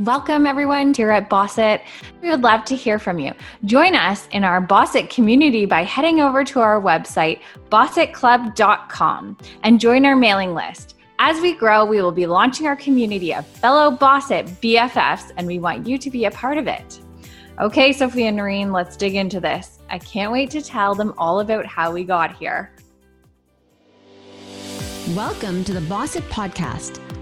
Welcome, everyone, here at Bossit. We would love to hear from you. Join us in our Bossit community by heading over to our website, bossitclub.com, and join our mailing list. As we grow, we will be launching our community of fellow Bossit BFFs, and we want you to be a part of it. Okay, Sophia and Noreen, let's dig into this. I can't wait to tell them all about how we got here. Welcome to the Bossit Podcast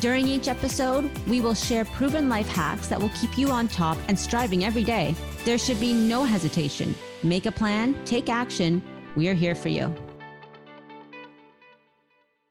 During each episode, we will share proven life hacks that will keep you on top and striving every day. There should be no hesitation. Make a plan, take action. We are here for you.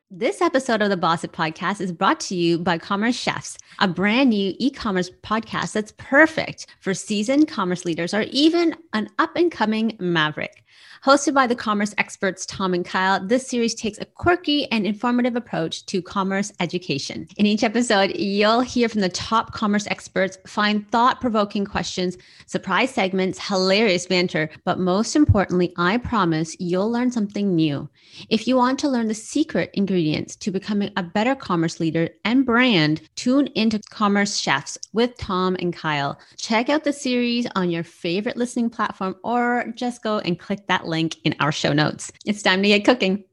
This episode of the Bossit Podcast is brought to you by Commerce Chefs, a brand new e commerce podcast that's perfect for seasoned commerce leaders or even an up and coming maverick. Hosted by the commerce experts Tom and Kyle, this series takes a quirky and informative approach to commerce education. In each episode, you'll hear from the top commerce experts, find thought provoking questions, surprise segments, hilarious banter, but most importantly, I promise you'll learn something new. If you want to learn the secret ingredients to becoming a better commerce leader and brand, tune into Commerce Chefs with Tom and Kyle. Check out the series on your favorite listening platform or just go and click that link link in our show notes. It's time to get cooking.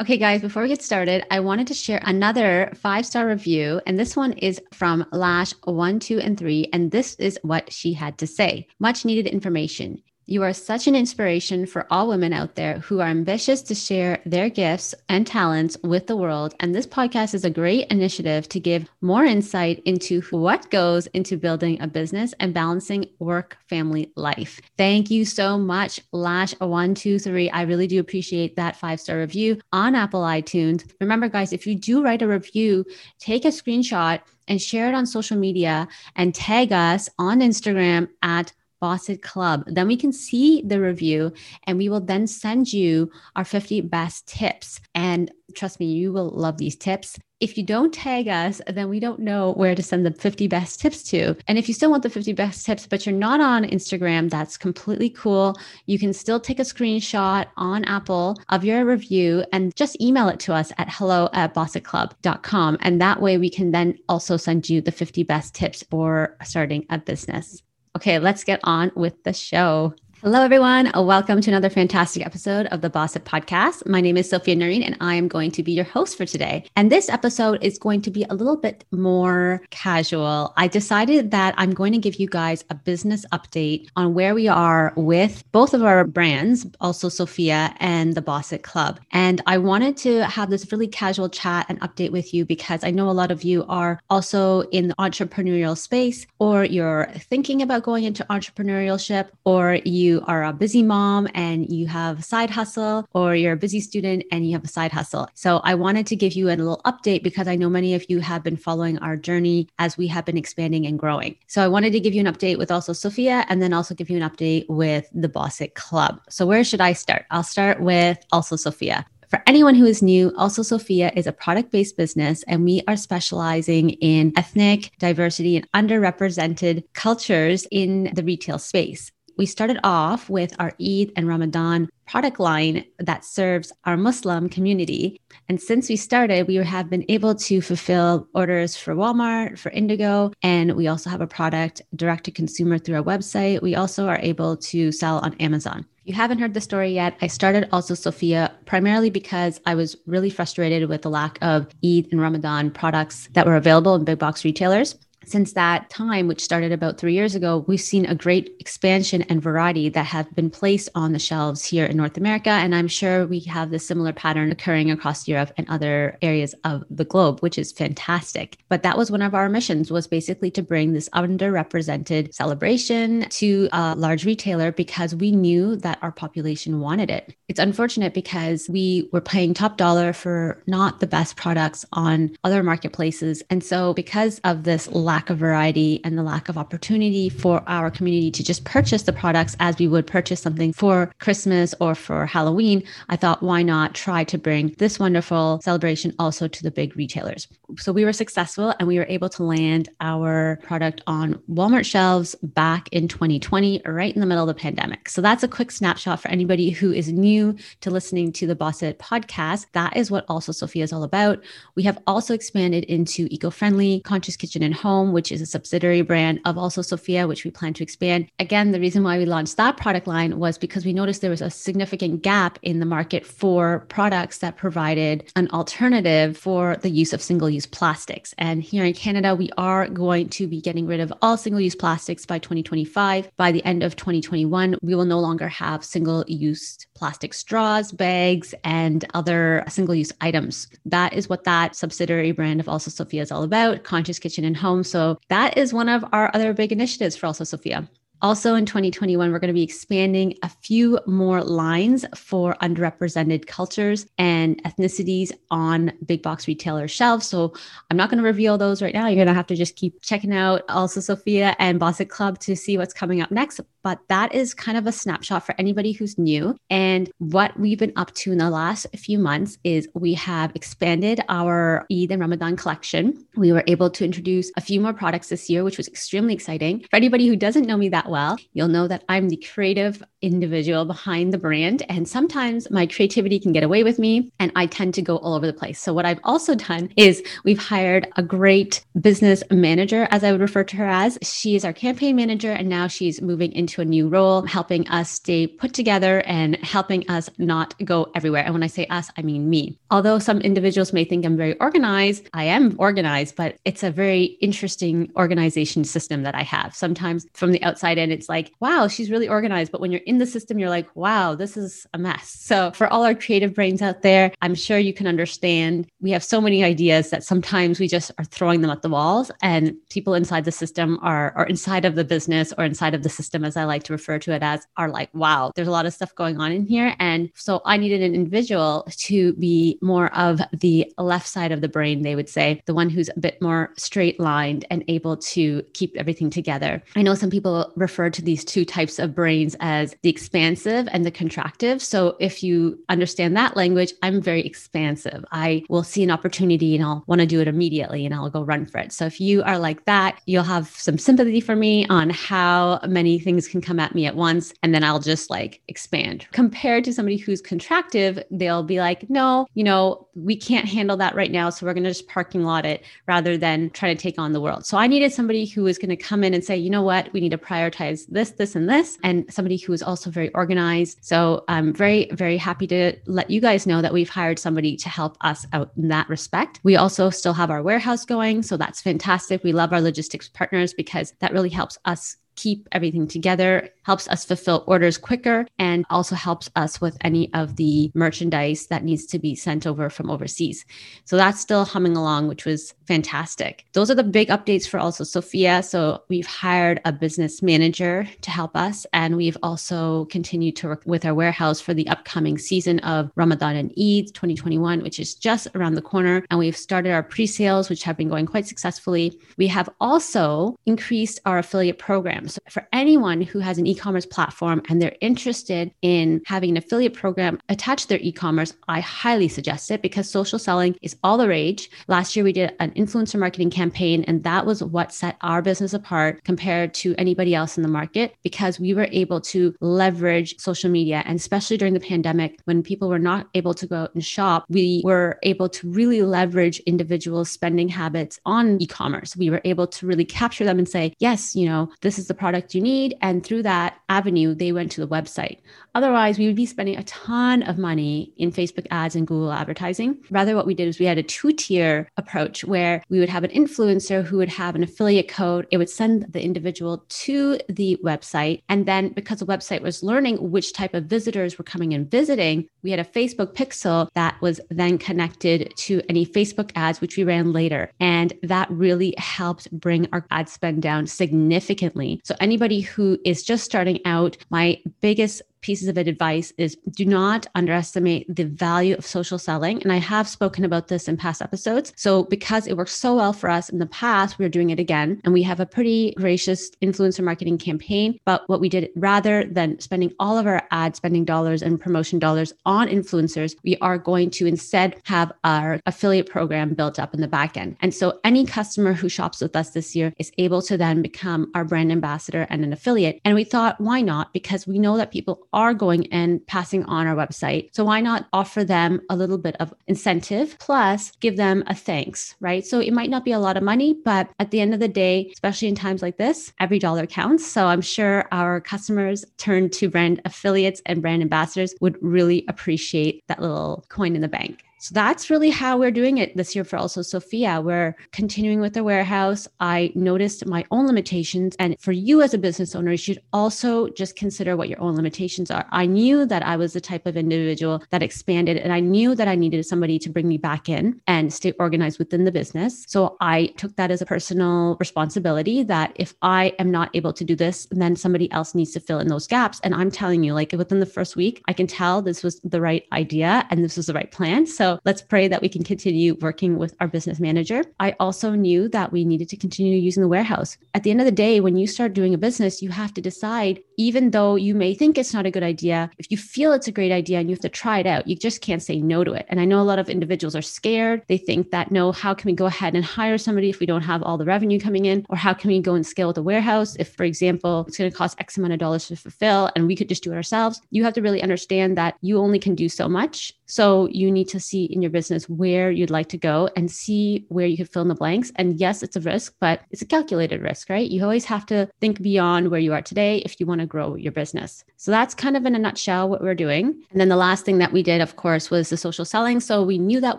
Okay, guys, before we get started, I wanted to share another five star review. And this one is from Lash one, two, and three. And this is what she had to say much needed information. You are such an inspiration for all women out there who are ambitious to share their gifts and talents with the world. And this podcast is a great initiative to give more insight into what goes into building a business and balancing work family life. Thank you so much, Lash123. I really do appreciate that five star review on Apple iTunes. Remember, guys, if you do write a review, take a screenshot and share it on social media and tag us on Instagram at Bossit Club. Then we can see the review and we will then send you our 50 best tips. And trust me, you will love these tips. If you don't tag us, then we don't know where to send the 50 best tips to. And if you still want the 50 best tips, but you're not on Instagram, that's completely cool. You can still take a screenshot on Apple of your review and just email it to us at hello at bossitclub.com. And that way we can then also send you the 50 best tips for starting a business. Okay, let's get on with the show. Hello, everyone. Welcome to another fantastic episode of the Bossit Podcast. My name is Sophia Noreen, and I am going to be your host for today. And this episode is going to be a little bit more casual. I decided that I'm going to give you guys a business update on where we are with both of our brands, also Sophia and the Bossit Club. And I wanted to have this really casual chat and update with you because I know a lot of you are also in the entrepreneurial space, or you're thinking about going into entrepreneurship, or you you are a busy mom and you have a side hustle, or you're a busy student and you have a side hustle. So I wanted to give you a little update because I know many of you have been following our journey as we have been expanding and growing. So I wanted to give you an update with also Sophia and then also give you an update with the Bossit Club. So where should I start? I'll start with also Sophia. For anyone who is new, Also Sophia is a product based business, and we are specializing in ethnic diversity and underrepresented cultures in the retail space. We started off with our Eid and Ramadan product line that serves our Muslim community. And since we started, we have been able to fulfill orders for Walmart, for Indigo, and we also have a product direct to consumer through our website. We also are able to sell on Amazon. If you haven't heard the story yet, I started also Sophia primarily because I was really frustrated with the lack of Eid and Ramadan products that were available in big box retailers since that time, which started about three years ago, we've seen a great expansion and variety that have been placed on the shelves here in North America. And I'm sure we have the similar pattern occurring across Europe and other areas of the globe, which is fantastic. But that was one of our missions was basically to bring this underrepresented celebration to a large retailer because we knew that our population wanted it. It's unfortunate because we were paying top dollar for not the best products on other marketplaces. And so because of this lack of variety and the lack of opportunity for our community to just purchase the products as we would purchase something for Christmas or for Halloween, I thought, why not try to bring this wonderful celebration also to the big retailers? So we were successful and we were able to land our product on Walmart shelves back in 2020, right in the middle of the pandemic. So that's a quick snapshot for anybody who is new to listening to the Boss It podcast. That is what Also Sophia is all about. We have also expanded into eco friendly, Conscious Kitchen and Home, which is a subsidiary brand of Also Sophia, which we plan to expand. Again, the reason why we launched that product line was because we noticed there was a significant gap in the market for products that provided an alternative for the use of single use plastics. And here in Canada, we are going to be getting rid of all single use plastics by 2025. By the end of 2021, we will no longer have single use plastic straws, bags, and other single use items. That is what that subsidiary brand of Also Sophia is all about Conscious Kitchen and Home. So that is one of our other big initiatives for Also Sophia. Also in 2021, we're going to be expanding a few more lines for underrepresented cultures and ethnicities on big box retailer shelves. So I'm not going to reveal those right now. You're going to have to just keep checking out also Sophia and Boss It Club to see what's coming up next. But that is kind of a snapshot for anybody who's new. And what we've been up to in the last few months is we have expanded our Eid and Ramadan collection. We were able to introduce a few more products this year, which was extremely exciting. For anybody who doesn't know me that well, you'll know that I'm the creative individual behind the brand. And sometimes my creativity can get away with me and I tend to go all over the place. So, what I've also done is we've hired a great business manager, as I would refer to her as. She is our campaign manager, and now she's moving into a new role, helping us stay put together and helping us not go everywhere. And when I say us, I mean me. Although some individuals may think I'm very organized, I am organized, but it's a very interesting organization system that I have. Sometimes from the outside in, it's like, wow, she's really organized. But when you're in the system, you're like, wow, this is a mess. So, for all our creative brains out there, I'm sure you can understand we have so many ideas that sometimes we just are throwing them at the walls, and people inside the system are, or inside of the business or inside of the system, as I like to refer to it as, are like, wow, there's a lot of stuff going on in here. And so, I needed an individual to be more of the left side of the brain, they would say, the one who's a bit more straight lined and able to keep everything together. I know some people refer to these two types of brains as the expansive and the contractive. So if you understand that language, I'm very expansive. I will see an opportunity and I'll want to do it immediately and I'll go run for it. So if you are like that, you'll have some sympathy for me on how many things can come at me at once. And then I'll just like expand. Compared to somebody who's contractive, they'll be like, no, you know, we can't handle that right now. So we're going to just parking lot it rather than try to take on the world. So I needed somebody who was going to come in and say, you know what, we need to prioritize this, this, and this, and somebody who is also very organized. So I'm very, very happy to let you guys know that we've hired somebody to help us out in that respect. We also still have our warehouse going. So that's fantastic. We love our logistics partners because that really helps us keep everything together, helps us fulfill orders quicker, and also helps us with any of the merchandise that needs to be sent over from overseas. So that's still humming along, which was fantastic. Those are the big updates for also Sophia. So we've hired a business manager to help us, and we've also continued to work with our warehouse for the upcoming season of Ramadan and Eid 2021, which is just around the corner. And we've started our pre sales, which have been going quite successfully. We have also increased our affiliate programs. So for anyone who has an e-commerce platform and they're interested in having an affiliate program attached to their e-commerce, I highly suggest it because social selling is all the rage. Last year we did an influencer marketing campaign and that was what set our business apart compared to anybody else in the market because we were able to leverage social media and especially during the pandemic when people were not able to go out and shop, we were able to really leverage individual spending habits on e-commerce. We were able to really capture them and say, yes, you know, this is the product you need. And through that avenue, they went to the website. Otherwise, we would be spending a ton of money in Facebook ads and Google advertising. Rather, what we did is we had a two tier approach where we would have an influencer who would have an affiliate code. It would send the individual to the website. And then, because the website was learning which type of visitors were coming and visiting, we had a Facebook pixel that was then connected to any Facebook ads, which we ran later. And that really helped bring our ad spend down significantly. So, anybody who is just starting out, my biggest pieces of advice is do not underestimate the value of social selling. And I have spoken about this in past episodes. So, because it worked so well for us in the past, we're doing it again. And we have a pretty gracious influencer marketing campaign. But what we did rather than spending all of our ad spending dollars and promotion dollars on influencers, we are going to instead have our affiliate program built up in the back end. And so, any customer who shops with us this year is able to then become our brand ambassador and an affiliate. And we thought, why not? Because we know that people are going and passing on our website. So why not offer them a little bit of incentive plus give them a thanks, right? So it might not be a lot of money, but at the end of the day, especially in times like this, every dollar counts. So I'm sure our customers turn to brand affiliates and brand ambassadors would really appreciate that little coin in the bank. So that's really how we're doing it this year for also Sophia. We're continuing with the warehouse. I noticed my own limitations. And for you as a business owner, you should also just consider what your own limitations are. I knew that I was the type of individual that expanded, and I knew that I needed somebody to bring me back in and stay organized within the business. So I took that as a personal responsibility that if I am not able to do this, then somebody else needs to fill in those gaps. And I'm telling you, like within the first week, I can tell this was the right idea and this was the right plan. So let's pray that we can continue working with our business manager. I also knew that we needed to continue using the warehouse. At the end of the day, when you start doing a business, you have to decide, even though you may think it's not a good idea, if you feel it's a great idea and you have to try it out, you just can't say no to it. And I know a lot of individuals are scared. They think that, no, how can we go ahead and hire somebody if we don't have all the revenue coming in? Or how can we go and scale the warehouse if, for example, it's going to cost X amount of dollars to fulfill and we could just do it ourselves? You have to really understand that you only can do so much. So you need to see see in your business where you'd like to go and see where you could fill in the blanks. And yes, it's a risk, but it's a calculated risk, right? You always have to think beyond where you are today if you want to grow your business. So that's kind of in a nutshell what we're doing. And then the last thing that we did, of course, was the social selling. So we knew that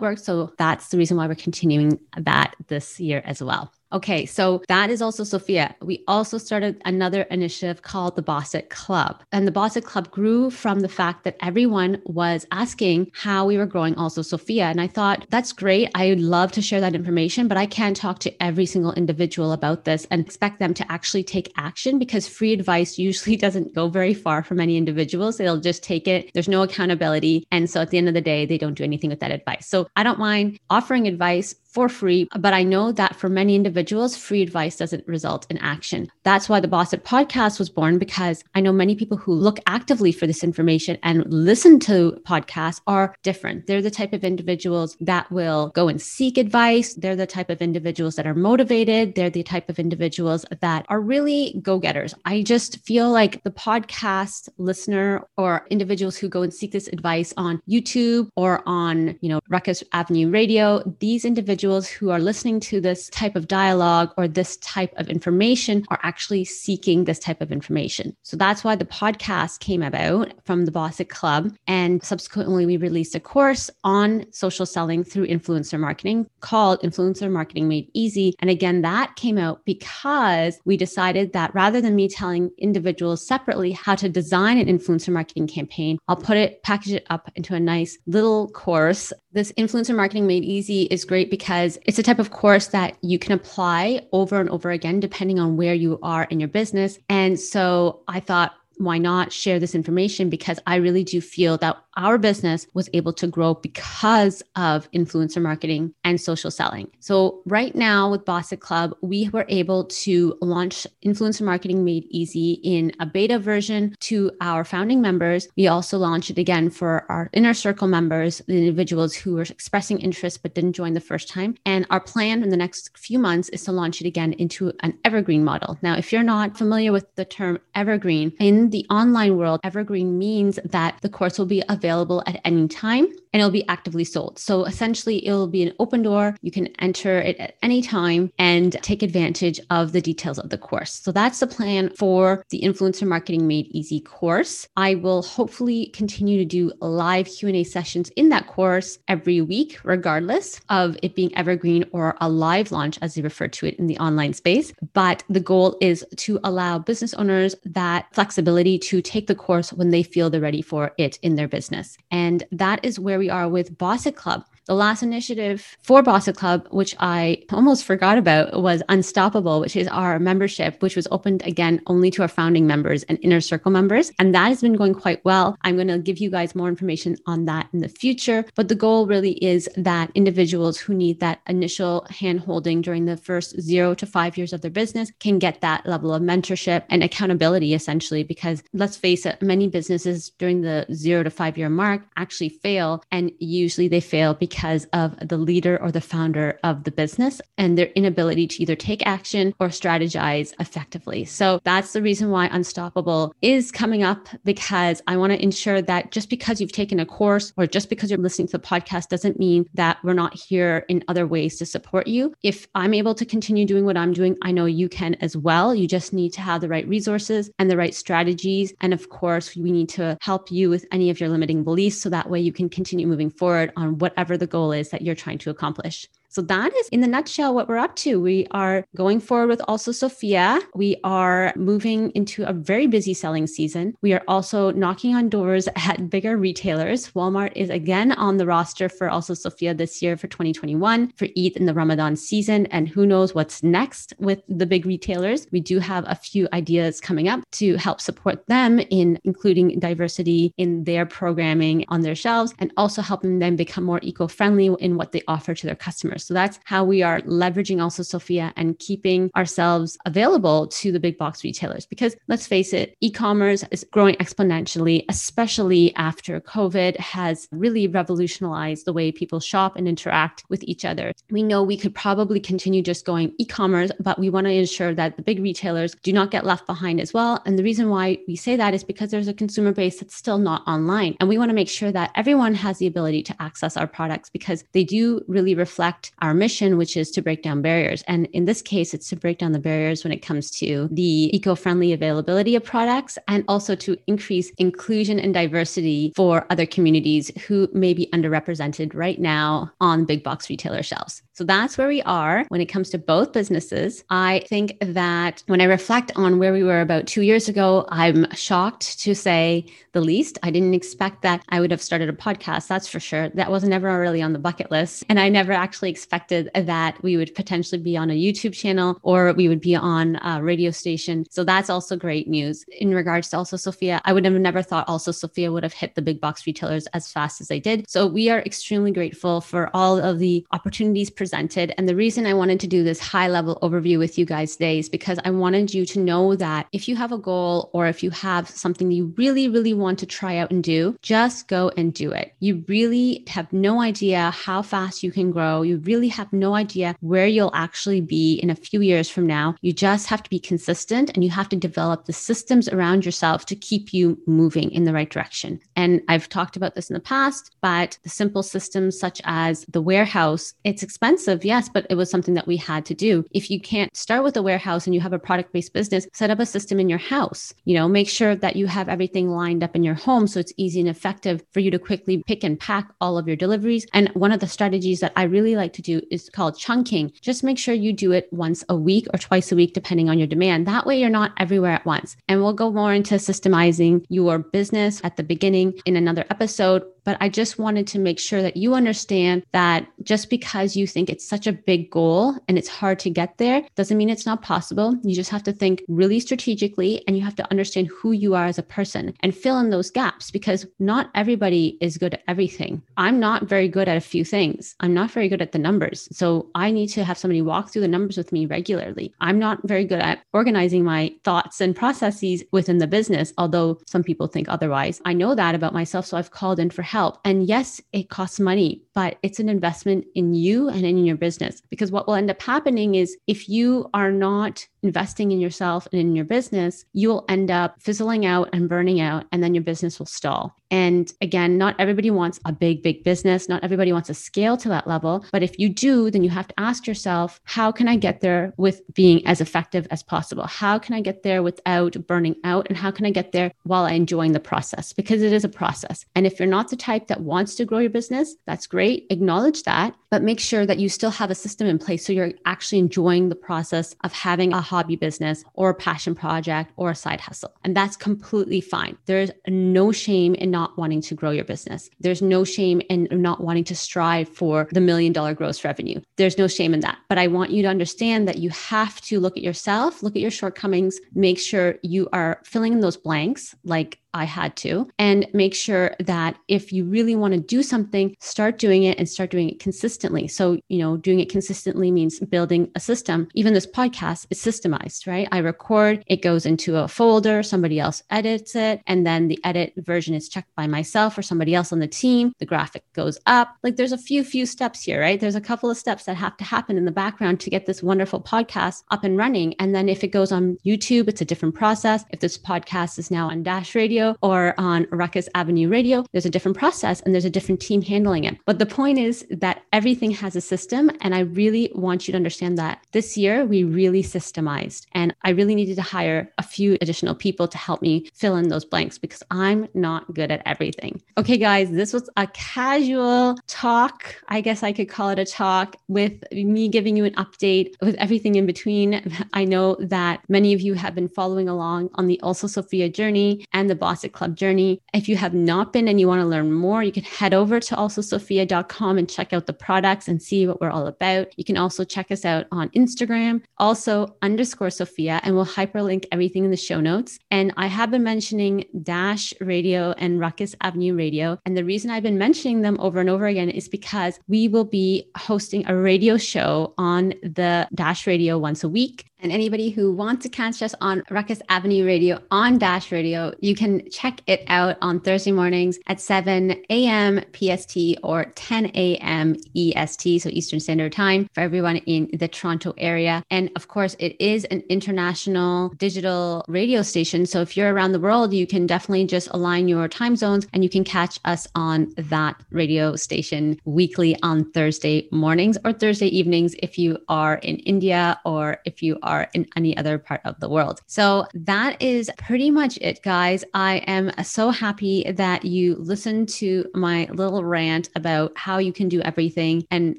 worked. So that's the reason why we're continuing that this year as well. Okay, so that is also Sophia. We also started another initiative called the Boss It Club. And the Boss It Club grew from the fact that everyone was asking how we were growing also Sophia. And I thought, that's great. I would love to share that information, but I can't talk to every single individual about this and expect them to actually take action because free advice usually doesn't go very far for many individuals. They'll just take it. There's no accountability. And so at the end of the day, they don't do anything with that advice. So I don't mind offering advice for free. But I know that for many individuals, free advice doesn't result in action. That's why the Boss It podcast was born because I know many people who look actively for this information and listen to podcasts are different. They're the type of individuals that will go and seek advice. They're the type of individuals that are motivated. They're the type of individuals that are really go getters. I just feel like the podcast listener or individuals who go and seek this advice on YouTube or on, you know, Ruckus Avenue Radio, these individuals individuals who are listening to this type of dialogue or this type of information are actually seeking this type of information. So that's why the podcast came about from the Boss It Club. And subsequently, we released a course on social selling through influencer marketing called Influencer Marketing Made Easy. And again, that came out because we decided that rather than me telling individuals separately how to design an influencer marketing campaign, I'll put it, package it up into a nice little course. This Influencer Marketing Made Easy is great because it's a type of course that you can apply over and over again, depending on where you are in your business. And so I thought, why not share this information? Because I really do feel that our business was able to grow because of influencer marketing and social selling. So, right now with Bossit Club, we were able to launch influencer marketing made easy in a beta version to our founding members. We also launched it again for our inner circle members, the individuals who were expressing interest but didn't join the first time. And our plan in the next few months is to launch it again into an evergreen model. Now, if you're not familiar with the term evergreen, in the online world, evergreen means that the course will be available available at any time and it'll be actively sold. So essentially, it'll be an open door. You can enter it at any time and take advantage of the details of the course. So that's the plan for the Influencer Marketing Made Easy course. I will hopefully continue to do live Q&A sessions in that course every week, regardless of it being evergreen or a live launch, as they refer to it in the online space. But the goal is to allow business owners that flexibility to take the course when they feel they're ready for it in their business business. And that is where we are with Boss It Club. The last initiative for Boss Club, which I almost forgot about, was Unstoppable, which is our membership, which was opened again only to our founding members and inner circle members. And that has been going quite well. I'm going to give you guys more information on that in the future. But the goal really is that individuals who need that initial hand holding during the first zero to five years of their business can get that level of mentorship and accountability, essentially. Because let's face it, many businesses during the zero to five year mark actually fail. And usually they fail because of the leader or the founder of the business and their inability to either take action or strategize effectively. So that's the reason why Unstoppable is coming up because I want to ensure that just because you've taken a course or just because you're listening to the podcast doesn't mean that we're not here in other ways to support you. If I'm able to continue doing what I'm doing, I know you can as well. You just need to have the right resources and the right strategies. And of course, we need to help you with any of your limiting beliefs so that way you can continue moving forward on whatever the goal is that you're trying to accomplish. So that is in the nutshell what we're up to. We are going forward with also Sophia. We are moving into a very busy selling season. We are also knocking on doors at bigger retailers. Walmart is again on the roster for also Sophia this year for 2021 for Eid in the Ramadan season. And who knows what's next with the big retailers. We do have a few ideas coming up to help support them in including diversity in their programming on their shelves and also helping them become more eco-friendly in what they offer to their customers. So that's how we are leveraging also Sophia and keeping ourselves available to the big box retailers. Because let's face it, e commerce is growing exponentially, especially after COVID has really revolutionized the way people shop and interact with each other. We know we could probably continue just going e commerce, but we want to ensure that the big retailers do not get left behind as well. And the reason why we say that is because there's a consumer base that's still not online. And we want to make sure that everyone has the ability to access our products because they do really reflect our mission, which is to break down barriers. And in this case, it's to break down the barriers when it comes to the eco friendly availability of products and also to increase inclusion and diversity for other communities who may be underrepresented right now on big box retailer shelves. So that's where we are when it comes to both businesses. I think that when I reflect on where we were about two years ago, I'm shocked to say the least. I didn't expect that I would have started a podcast, that's for sure. That was never really on the bucket list. And I never actually expected that we would potentially be on a YouTube channel or we would be on a radio station. So that's also great news. In regards to also Sophia, I would have never thought also Sophia would have hit the big box retailers as fast as they did. So we are extremely grateful for all of the opportunities presented. And the reason I wanted to do this high level overview with you guys today is because I wanted you to know that if you have a goal or if you have something you really, really want to try out and do, just go and do it. You really have no idea how fast you can grow. You really have no idea where you'll actually be in a few years from now. You just have to be consistent and you have to develop the systems around yourself to keep you moving in the right direction. And I've talked about this in the past, but the simple systems such as the warehouse, it's expensive, yes, but it was something that we had to do. If you can't start with a warehouse and you have a product based business, set up a system in your house. You know, make sure that you have everything lined up in your home so it's easy and effective for you to quickly pick and pack all of your deliveries. And one of the strategies that I really like to do is called chunking. Just make sure you do it once a week or twice a week, depending on your demand. That way, you're not everywhere at once. And we'll go more into systemizing your business at the beginning in another episode but I just wanted to make sure that you understand that just because you think it's such a big goal and it's hard to get there doesn't mean it's not possible. You just have to think really strategically and you have to understand who you are as a person and fill in those gaps because not everybody is good at everything. I'm not very good at a few things. I'm not very good at the numbers. So I need to have somebody walk through the numbers with me regularly. I'm not very good at organizing my thoughts and processes within the business, although some people think otherwise. I know that about myself. So I've called in for help. And yes, it costs money, but it's an investment in you and in your business. Because what will end up happening is if you are not investing in yourself and in your business, you will end up fizzling out and burning out, and then your business will stall. And again, not everybody wants a big, big business. Not everybody wants to scale to that level. But if you do, then you have to ask yourself, how can I get there with being as effective as possible? How can I get there without burning out? And how can I get there while I enjoying the process? Because it is a process. And if you're not the type that wants to grow your business, that's great. Acknowledge that, but make sure that you still have a system in place so you're actually enjoying the process of having a hobby business or a passion project or a side hustle. And that's completely fine. There's no shame in not wanting to grow your business. There's no shame in not wanting to strive for the million dollar gross revenue. There's no shame in that. But I want you to understand that you have to look at yourself, look at your shortcomings, make sure you are filling in those blanks like I had to, and make sure that if you really want to do something, start doing it and start doing it consistently. So, you know, doing it consistently means building a system. Even this podcast is systemized, right? I record, it goes into a folder, somebody else edits it, and then the edit version is checked by myself or somebody else on the team. The graphic goes up. Like there's a few, few steps here, right? There's a couple of steps that have to happen in the background to get this wonderful podcast up and running. And then if it goes on YouTube, it's a different process. If this podcast is now on Dash Radio, Radio or on Ruckus Avenue Radio, there's a different process and there's a different team handling it. But the point is that everything has a system. And I really want you to understand that this year we really systemized and I really needed to hire a few additional people to help me fill in those blanks because I'm not good at everything. Okay, guys, this was a casual talk. I guess I could call it a talk with me giving you an update with everything in between. I know that many of you have been following along on the Also Sophia journey and the Boss Club journey. If you have not been and you want to learn more, you can head over to alsosophia.com and check out the products and see what we're all about. You can also check us out on Instagram, also underscore Sophia, and we'll hyperlink everything in the show notes. And I have been mentioning Dash Radio and Ruckus Avenue Radio. And the reason I've been mentioning them over and over again is because we will be hosting a radio show on the Dash Radio once a week. And anybody who wants to catch us on Ruckus Avenue Radio on Dash Radio, you can check it out on Thursday mornings at 7 a.m. PST or 10 a.m. EST, so Eastern Standard Time for everyone in the Toronto area. And of course, it is an international digital radio station. So if you're around the world, you can definitely just align your time zones and you can catch us on that radio station weekly on Thursday mornings or Thursday evenings if you are in India or if you are are in any other part of the world. So that is pretty much it, guys. I am so happy that you listened to my little rant about how you can do everything and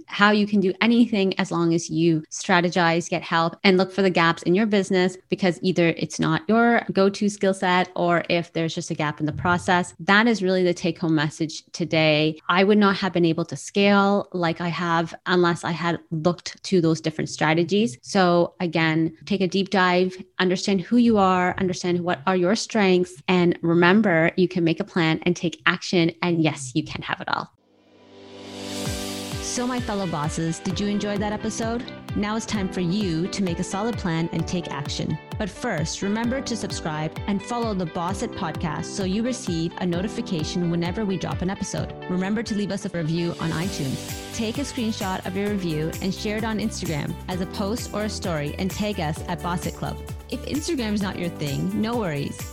how you can do anything as long as you strategize, get help, and look for the gaps in your business because either it's not your go to skill set or if there's just a gap in the process. That is really the take home message today. I would not have been able to scale like I have unless I had looked to those different strategies. So, again, take a deep dive, understand who you are, understand what are your strengths, and remember you can make a plan and take action. And yes, you can have it all. So, my fellow bosses, did you enjoy that episode? Now it's time for you to make a solid plan and take action. But first, remember to subscribe and follow the Boss It podcast so you receive a notification whenever we drop an episode. Remember to leave us a review on iTunes. Take a screenshot of your review and share it on Instagram as a post or a story and tag us at Boss It Club. If Instagram is not your thing, no worries